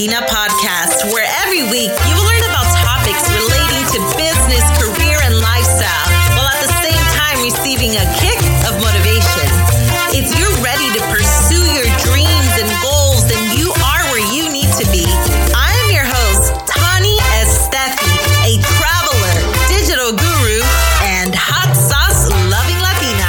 Latina podcast, where every week you will learn about topics relating to business, career, and lifestyle, while at the same time receiving a kick of motivation. If you're ready to pursue your dreams and goals, then you are where you need to be. I am your host, Tani Estefy, a traveler, digital guru, and hot sauce loving Latina.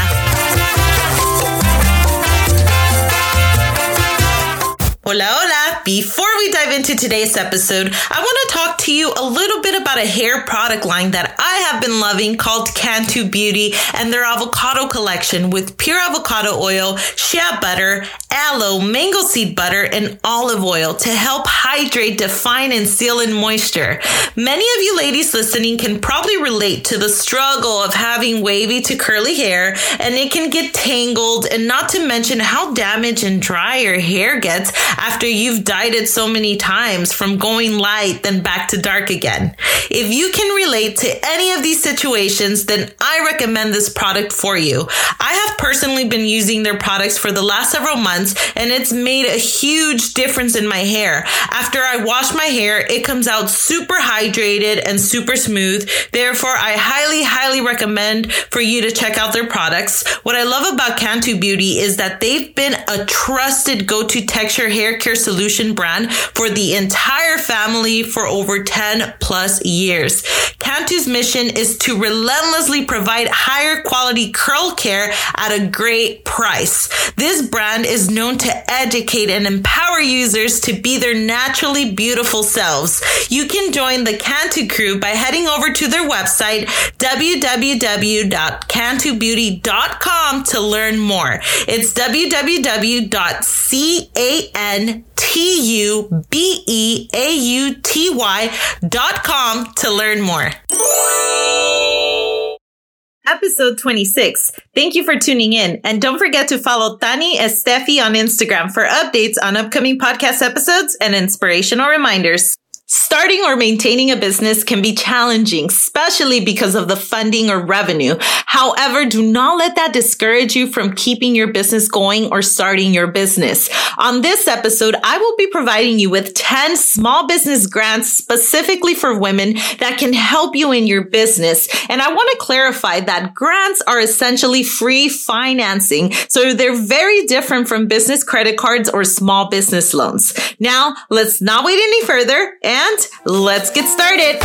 Hola, hola. Before we dive into today's episode, I want to talk to you a little bit about a hair product line that I have been loving called Cantu Beauty and their avocado collection with pure avocado oil, shea butter, aloe, mango seed butter, and olive oil to help hydrate, define, and seal in moisture. Many of you ladies listening can probably relate to the struggle of having wavy to curly hair, and it can get tangled, and not to mention how damaged and dry your hair gets after you've dyed it so many times from going light then back to dark again. If you can relate to any of these situations, then I recommend this product for you. I have personally been using their products for the last several months and it's made a huge difference in my hair. After I wash my hair, it comes out super hydrated and super smooth. Therefore, I highly, highly recommend for you to check out their products. What I love about Cantu Beauty is that they've been a trusted go-to texture hair care solution brand for the entire family for over 10 plus years. Cantu's mission is to relentlessly provide higher quality curl care at a great price. This brand is known to educate and empower users to be their naturally beautiful selves. You can join the Cantu crew by heading over to their website, www.cantubeauty.com to learn more. It's www.cantubeauty.com to learn more. Episode 26. Thank you for tuning in. And don't forget to follow Tani Estefy on Instagram for updates on upcoming podcast episodes and inspirational reminders. Starting or maintaining a business can be challenging, especially because of the funding or revenue. However, do not let that discourage you from keeping your business going or starting your business. On this episode, I will be providing you with 10 small business grants specifically for women that can help you in your business. And I want to clarify that grants are essentially free financing. So they're very different from business credit cards or small business loans. Now, let's not wait any further and and let's get started.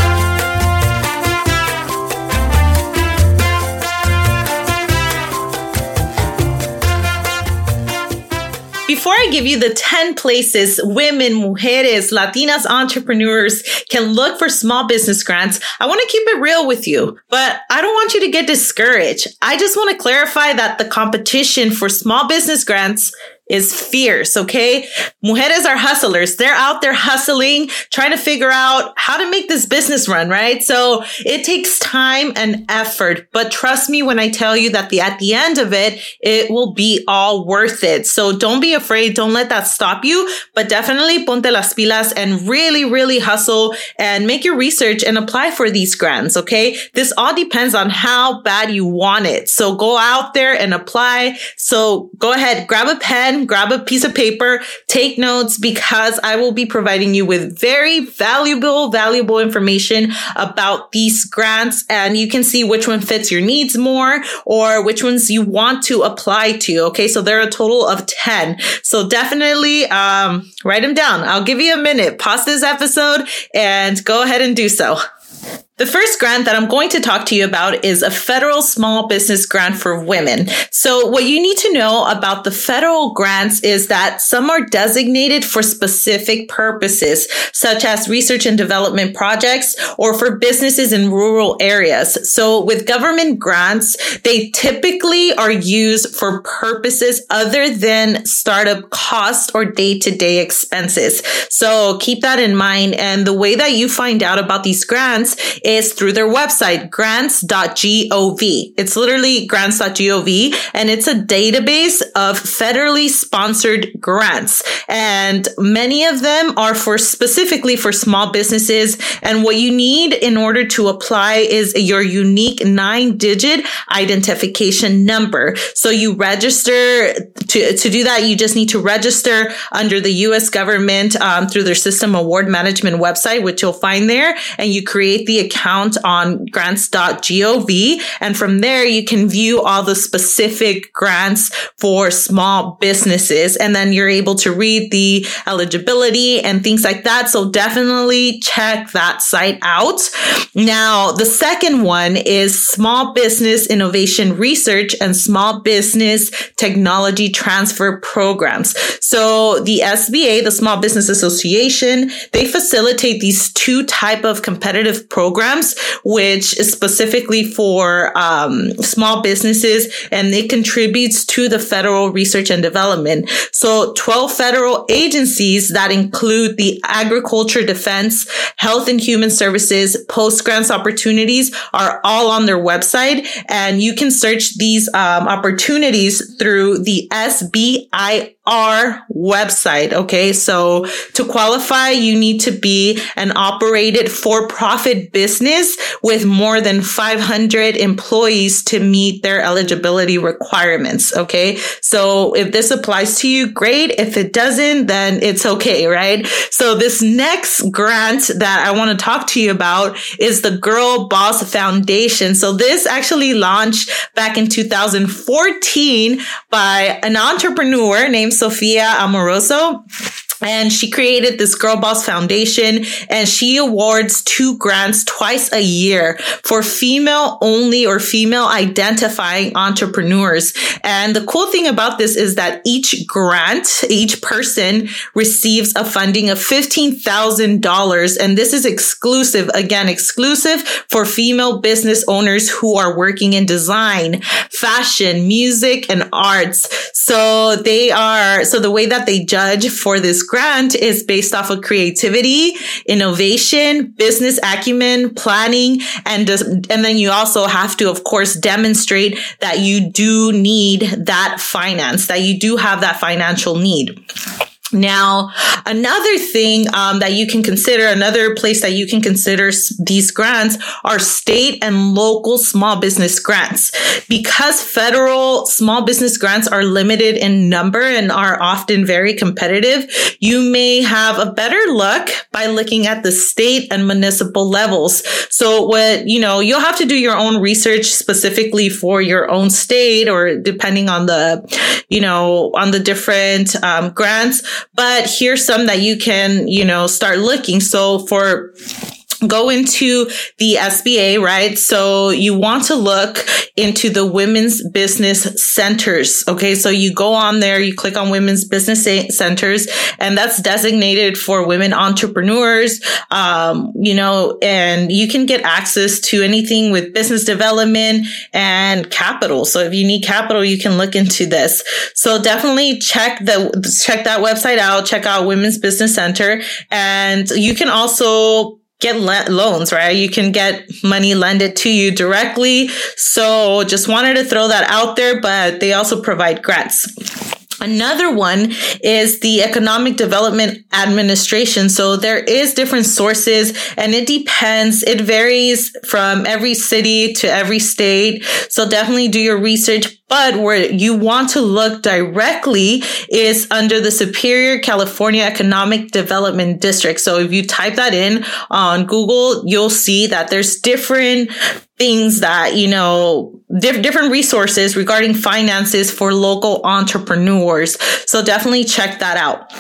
Before I give you the 10 places women, mujeres, Latinas entrepreneurs can look for small business grants, I want to keep it real with you, but I don't want you to get discouraged. I just want to clarify that the competition for small business grants is fierce. Okay. Mujeres are hustlers. They're out there hustling, trying to figure out how to make this business run, right? So it takes time and effort, but trust me when I tell you that the, at the end of it, it will be all worth it. So don't be afraid. Don't let that stop you, but definitely ponte las pilas and really, really hustle and make your research and apply for these grants. Okay. This all depends on how bad you want it. So go out there and apply. So go ahead, grab a pen grab a piece of paper, take notes because I will be providing you with very valuable, valuable information about these grants and you can see which one fits your needs more or which ones you want to apply to. Okay. So there are a total of 10. So definitely, um, write them down. I'll give you a minute, pause this episode and go ahead and do so. The first grant that I'm going to talk to you about is a federal small business grant for women. So what you need to know about the federal grants is that some are designated for specific purposes, such as research and development projects or for businesses in rural areas. So with government grants, they typically are used for purposes other than startup costs or day to day expenses. So keep that in mind. And the way that you find out about these grants is through their website, grants.gov. It's literally grants.gov and it's a database of federally sponsored grants. And many of them are for specifically for small businesses. And what you need in order to apply is your unique nine digit identification number. So you register to, to do that. You just need to register under the U.S. government um, through their system award management website, which you'll find there. And you create the account on grants.gov. And from there, you can view all the specific grants for small businesses. And then you're able to read the eligibility and things like that. So definitely check that site out. Now, the second one is small business innovation research and small business technology transfer programs. So the SBA, the Small Business Association, they facilitate these two type of competitive programs, which is specifically for um, small businesses, and it contributes to the federal research and development. So 12 federal agencies that include the agriculture, defense, health and human services, post grants opportunities are all on their website, and you can search these um, opportunities through the SBI our website. Okay. So to qualify, you need to be an operated for profit business with more than 500 employees to meet their eligibility requirements. Okay. So if this applies to you, great. If it doesn't, then it's okay. Right. So this next grant that I want to talk to you about is the Girlboss Foundation. So this actually launched back in 2014 by an entrepreneur named Sophia Amoruso and she created this Girlboss Foundation and she awards two grants twice a year for female only or female identifying entrepreneurs. And the cool thing about this is that each grant, each person receives a funding of $15,000. And this is exclusive, again, exclusive for female business owners who are working in design, fashion, music, and arts. So they are, so the way that they judge for this grant is based off of creativity, innovation, business acumen, planning, and and then you also have to, of course, demonstrate that you do need that finance, that you do have that financial need. Now, another thing um, that you can consider, another place that you can consider these grants are state and local small business grants. Because federal small business grants are limited in number and are often very competitive, you may have a better look by looking at the state and municipal levels. So what, you know, you'll have to do your own research specifically for your own state or depending on the, you know, on the different um, grants but here's some that you can, you know, start looking. So for go into the SBA, right? So you want to look into the women's business centers. Okay. So you go on there, you click on women's business centers and that's designated for women entrepreneurs. Um, you know, and you can get access to anything with business development and capital. So if you need capital, you can look into this. So definitely check the, check that website out, check out women's business center and you can also get le- loans, right? You can get money lended to you directly. So just wanted to throw that out there, but they also provide grants. Another one is the Economic Development Administration. So there is different sources and it depends. It varies from every city to every state. So definitely do your research. But where you want to look directly is under the Superior California Economic Development District. So if you type that in on Google, you'll see that there's different things that, you know, diff- different resources regarding finances for local entrepreneurs. So definitely check that out.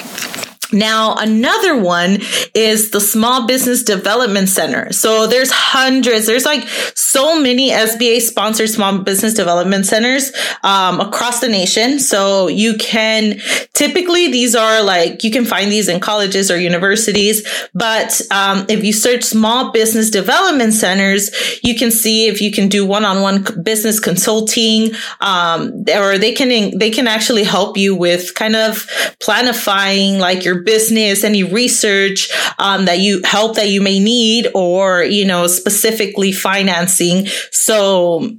Now, another one is the Small Business Development Center. So there's hundreds, there's like so many SBA sponsored small business development centers um, across the nation. So you can typically, these are like, you can find these in colleges or universities. But um, if you search small business development centers, you can see if you can do one on one business consulting, um, or they can, they can actually help you with kind of planifying like your your business, any research um, that you help that you may need, or you know specifically financing. So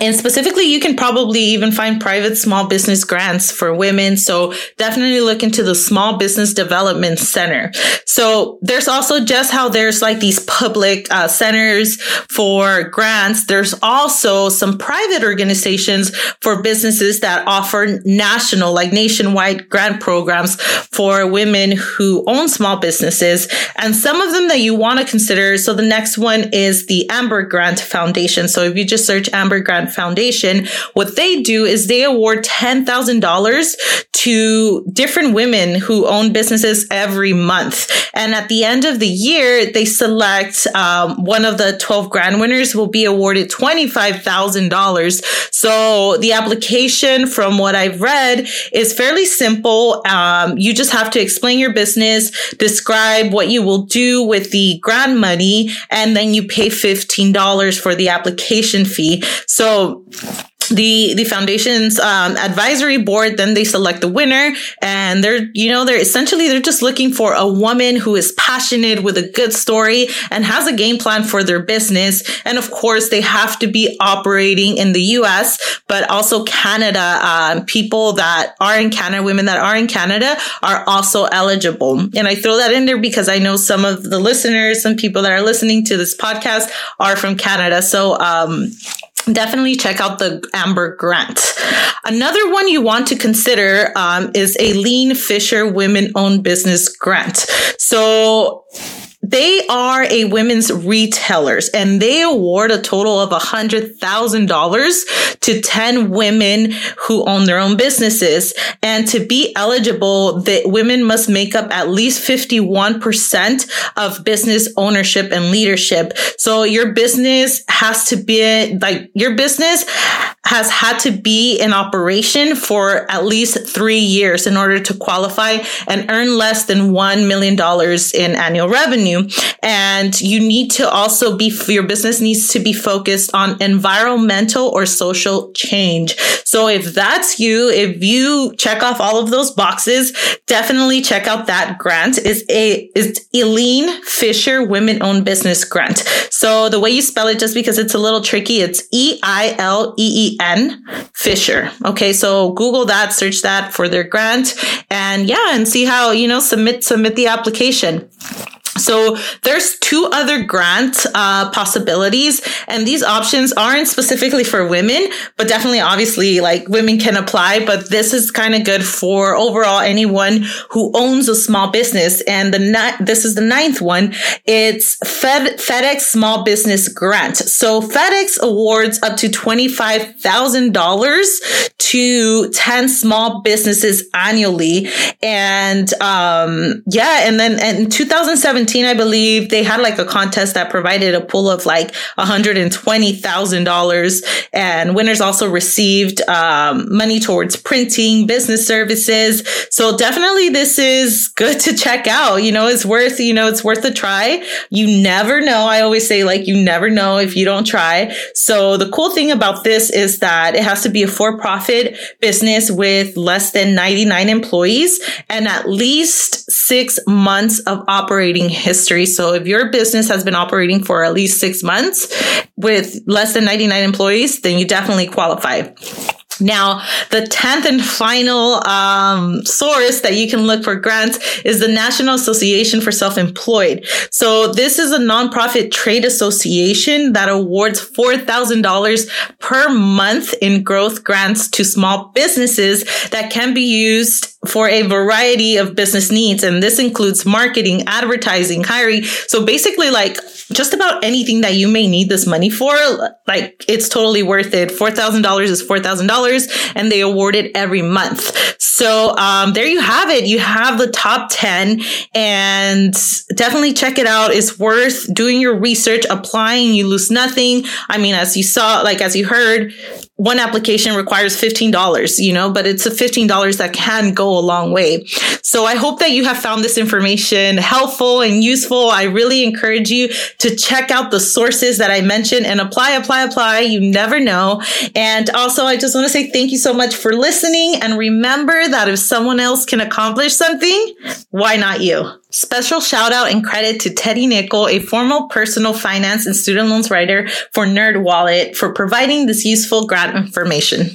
and specifically, you can probably even find private small business grants for women. So definitely look into the Small Business Development Center. So there's also just how there's like these public uh, centers for grants. There's also some private organizations for businesses that offer national, like nationwide grant programs for women who own small businesses. And some of them that you want to consider. So the next one is the Amber Grant Foundation. So if you just search Amber Grant Foundation, what they do is they award $10,000 to different women who own businesses every month. And at the end of the year, they select um, one of the 12 grand winners will be awarded $25,000. So the application, from what I've read, is fairly simple. Um, you just have to explain your business, describe what you will do with the grant money, and then you pay $15 for the application fee. So the the foundation's um, advisory board then they select the winner and they're you know they're essentially they're just looking for a woman who is passionate with a good story and has a game plan for their business. And of course they have to be operating in the us but also canada um, people that are in canada women that are in canada are also eligible. And i throw that in there because i know some of the listeners some people that are listening to this podcast are from canada. So um, definitely check out the Amber Grant. Another one you want to consider um, is a Eileen Fisher Women Owned Business Grant. So they are a women's retailers and they award a total of $100,000 to 10 women who own their own businesses. And to be eligible, the women must make up at least 51% of business ownership and leadership. So your business has to be like your business has had to be in operation for at least three years in order to qualify and earn less than $1 million in annual revenue. And you need to also be, your business needs to be focused on environmental or social change. So if that's you, if you check off all of those boxes, definitely check out that grant is a, is Eileen Fisher Women Owned Business Grant. So the way you spell it, just because it's a little tricky, it's E-I-L-E-E N Fisher. Okay. So Google that, search that for their grant and yeah, and see how, you know, submit, submit the application. So there's two other grant uh, possibilities, and these options aren't specifically for women, but definitely, obviously, like women can apply. But this is kind of good for overall anyone who owns a small business. And the ni- this is the ninth one. It's Fed- FedEx Small Business Grant. So FedEx awards up to twenty five thousand dollars to ten small businesses annually, and um, yeah, and then in 2017 2017, I believe they had like a contest that provided a pool of like $120,000 and winners also received um, money towards printing, business services. So definitely this is good to check out. You know, it's worth, you know, it's worth a try. You never know. I always say like, you never know if you don't try. So the cool thing about this is that it has to be a for profit business with less than 99 employees and at least six months of operating history. So if your business has been operating for at least six months with less than 99 employees, then you definitely qualify. Now, the 10th and final um, source that you can look for grants is the National Association for Self-Employed. So this is a nonprofit trade association that awards $4,000 per month in growth grants to small businesses that can be used for a variety of business needs. And this includes marketing, advertising, hiring. So basically like just about anything that you may need this money for, like it's totally worth it. $4,000 is $4,000 and they award it every month. So, um, there you have it. You have the top 10 and definitely check it out. It's worth doing your research, applying. You lose nothing. I mean, as you saw, like, as you heard, one application requires $15, you know, but it's a $15 that can go a long way. So I hope that you have found this information helpful and useful. I really encourage you to check out the sources that I mentioned and apply, apply, apply. You never know. And also, I just want to say thank you so much for listening. And remember that if someone else can accomplish something, why not you? Special shout out and credit to Teddy Nykiel, a formal personal finance and student loans writer for NerdWallet, for providing this useful grant information.